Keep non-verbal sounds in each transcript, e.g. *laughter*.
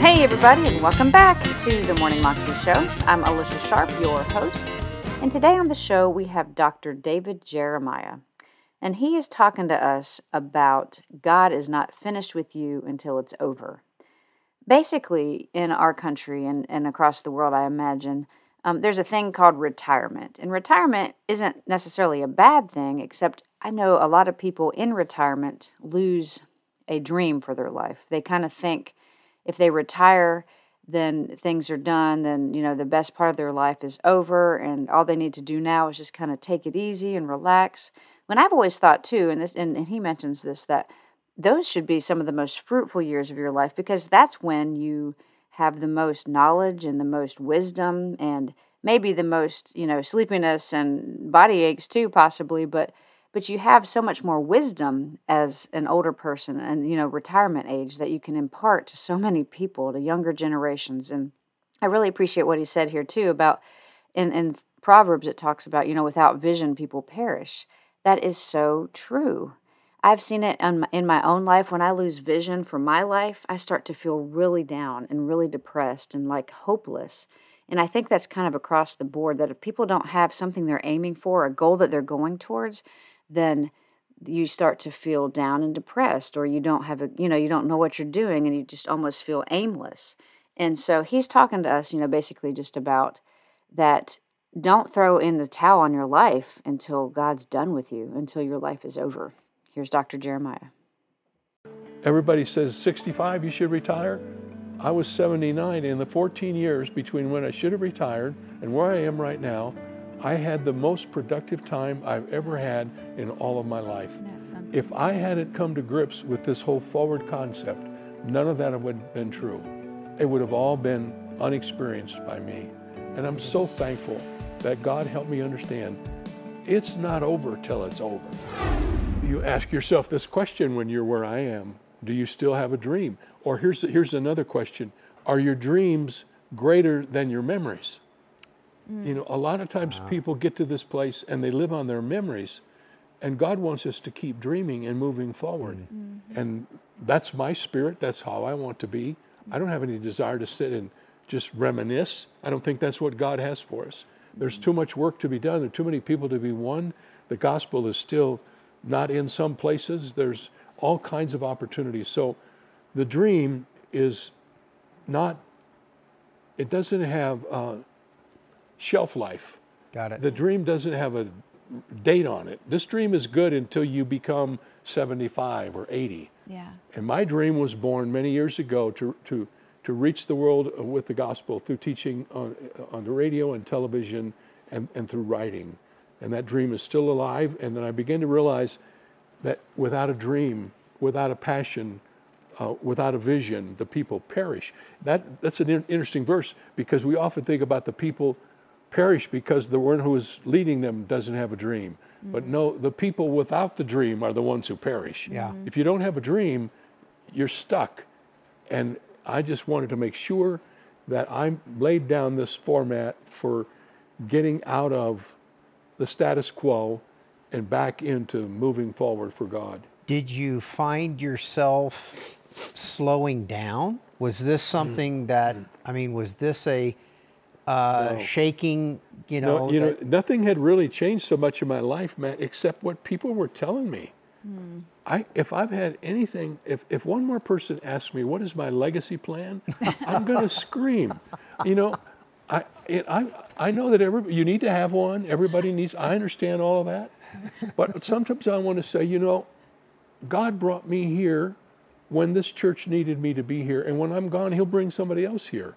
Hey, everybody, and welcome back to the Morning Moxie Show. I'm Alicia Sharp, your host. And today on the show, we have Dr. David Jeremiah. And he is talking to us about God is not finished with you until it's over. Basically, in our country and, and across the world, I imagine, um, there's a thing called retirement. And retirement isn't necessarily a bad thing, except I know a lot of people in retirement lose a dream for their life. They kind of think if they retire, then things are done, then, you know, the best part of their life is over, and all they need to do now is just kind of take it easy and relax. When I've always thought, too, and, this, and, and he mentions this, that those should be some of the most fruitful years of your life because that's when you have the most knowledge and the most wisdom and maybe the most you know sleepiness and body aches too possibly but but you have so much more wisdom as an older person and you know retirement age that you can impart to so many people to younger generations and i really appreciate what he said here too about in in proverbs it talks about you know without vision people perish that is so true I've seen it in my, own life. When I lose vision for my life, I start to feel really down and really depressed and like hopeless. And I think that's kind of across the board that if people don't have something they're aiming for, a goal that they're going towards, then you start to feel down and depressed or you don't have a you know you don't know what you're doing and you just almost feel aimless and so he's talking to us you know basically just about that don't throw in the towel on your life until god's done with you until your life is over Here's Dr. Jeremiah. Everybody says 65 you should retire. I was 79 in the 14 years between when I should have retired and where I am right now. I had the most productive time I've ever had in all of my life. If I hadn't come to grips with this whole forward concept, none of that would have been true. It would have all been unexperienced by me. And I'm so thankful that God helped me understand it's not over till it's over you ask yourself this question when you're where I am Do you still have a dream? Or here's, here's another question Are your dreams greater than your memories? Mm. You know, a lot of times wow. people get to this place and they live on their memories, and God wants us to keep dreaming and moving forward. Mm-hmm. And that's my spirit, that's how I want to be. I don't have any desire to sit and just reminisce. I don't think that's what God has for us. There's mm. too much work to be done, there are too many people to be won. The gospel is still not in some places. There's all kinds of opportunities. So the dream is not, it doesn't have a shelf life. Got it. The dream doesn't have a date on it. This dream is good until you become 75 or 80. Yeah. And my dream was born many years ago to, to, to reach the world with the gospel through teaching on, on the radio and television and, and through writing and that dream is still alive. And then I began to realize that without a dream, without a passion, uh, without a vision, the people perish. That, that's an in- interesting verse because we often think about the people perish because the one who is leading them doesn't have a dream. Mm-hmm. But no, the people without the dream are the ones who perish. Yeah. Mm-hmm. If you don't have a dream, you're stuck. And I just wanted to make sure that I laid down this format for getting out of the status quo and back into moving forward for God. Did you find yourself slowing down? Was this mm. something that I mean? Was this a uh, no. shaking? You know, no, you that... know, nothing had really changed so much in my life, Matt, except what people were telling me. Hmm. I, if I've had anything, if, if one more person asks me what is my legacy plan, *laughs* I'm going to scream. You know, I, it, I, I know that every, you need to have one. Everybody needs, I understand all of that. But sometimes I want to say, you know, God brought me here when this church needed me to be here. And when I'm gone, He'll bring somebody else here.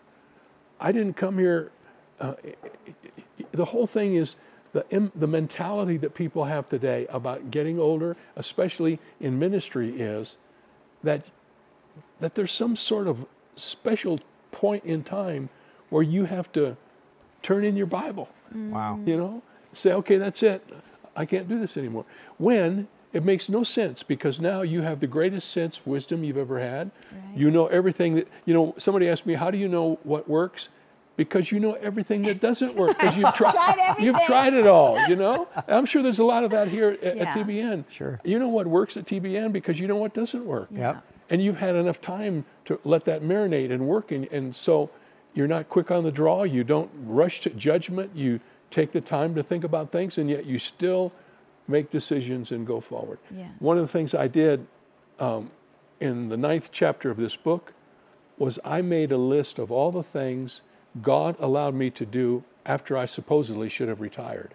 I didn't come here. Uh, the whole thing is the, the mentality that people have today about getting older, especially in ministry, is that, that there's some sort of special point in time where you have to turn in your Bible. Wow. You know, say, okay, that's it. I can't do this anymore. When it makes no sense because now you have the greatest sense wisdom you've ever had. Right. You know everything that, you know, somebody asked me, how do you know what works? Because you know everything that doesn't work because you've *laughs* tried, tried you've tried it all. You know, I'm sure there's a lot of that here at, yeah. at TBN. Sure, you know what works at TBN because you know what doesn't work. Yep. and you've had enough time to let that marinate and work. And, and so you're not quick on the draw. You don't rush to judgment. You take the time to think about things, and yet you still make decisions and go forward. Yeah. One of the things I did um, in the ninth chapter of this book was I made a list of all the things God allowed me to do after I supposedly should have retired.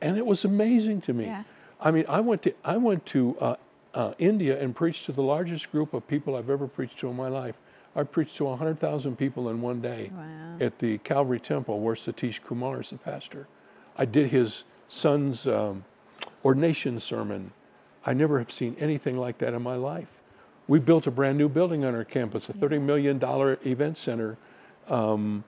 And it was amazing to me. Yeah. I mean, I went to I went to uh, uh, India and preached to the largest group of people I've ever preached to in my life. I preached to 100,000 people in one day Wow. at the Calvary Temple, where Satish Kumar is the pastor. I did his son's um, ordination sermon. I never have seen anything like that in my life. We built a brand new building on our campus, a $30 million event center. Um,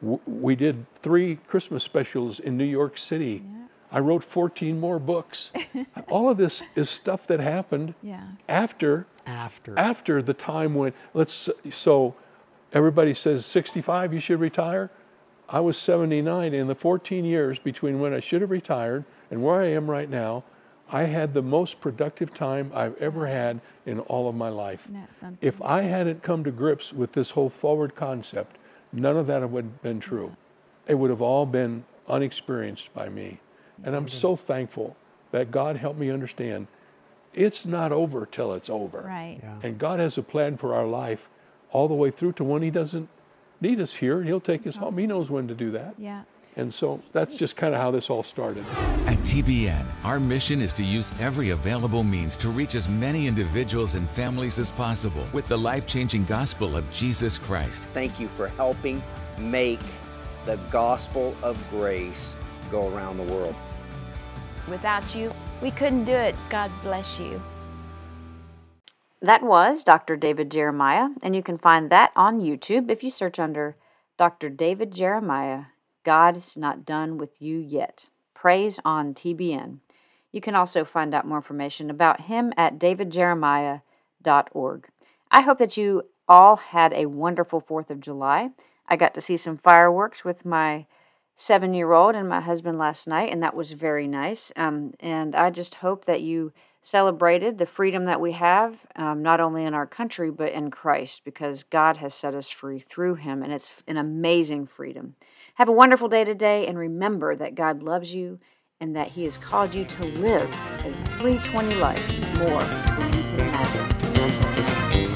w- we did three Christmas specials in New York City. I wrote 14 more books. *laughs* All of this is stuff that happened Yeah. after After. after the time when let's so everybody says 65 you should retire i was 79 in the 14 years between when i should have retired and where i am right now i had the most productive time i've ever had in all of my life Isn't that something? if i hadn't come to grips with this whole forward concept none of that would have been true it would have all been unexperienced by me and i'm so thankful that god helped me understand it's not over till it's over Right. Yeah. and God has a plan for our life all the way through to when He doesn't need us here. He'll take us uh-huh. home. He knows when to do that. Yeah. And so that's just kind of how this all started. At TBN, our mission is to use every available means to reach as many individuals and families as possible with the life changing gospel of Jesus Christ. Thank you for helping make the gospel of grace go around the world. Without you, we couldn't do it. God bless you. That was Dr. David Jeremiah, and you can find that on YouTube if you search under Dr. David Jeremiah, God's Not Done With You Yet. Praise on TBN. You can also find out more information about him at davidjeremiah.org. I hope that you all had a wonderful 4th of July. I got to see some fireworks with my seven year old and my husband last night, and that was very nice. Um, and I just hope that you celebrated the freedom that we have, um, not only in our country, but in Christ, because God has set us free through Him, and it's an amazing freedom. Have a wonderful day today, and remember that God loves you and that He has called you to live a 320 life more than you can imagine.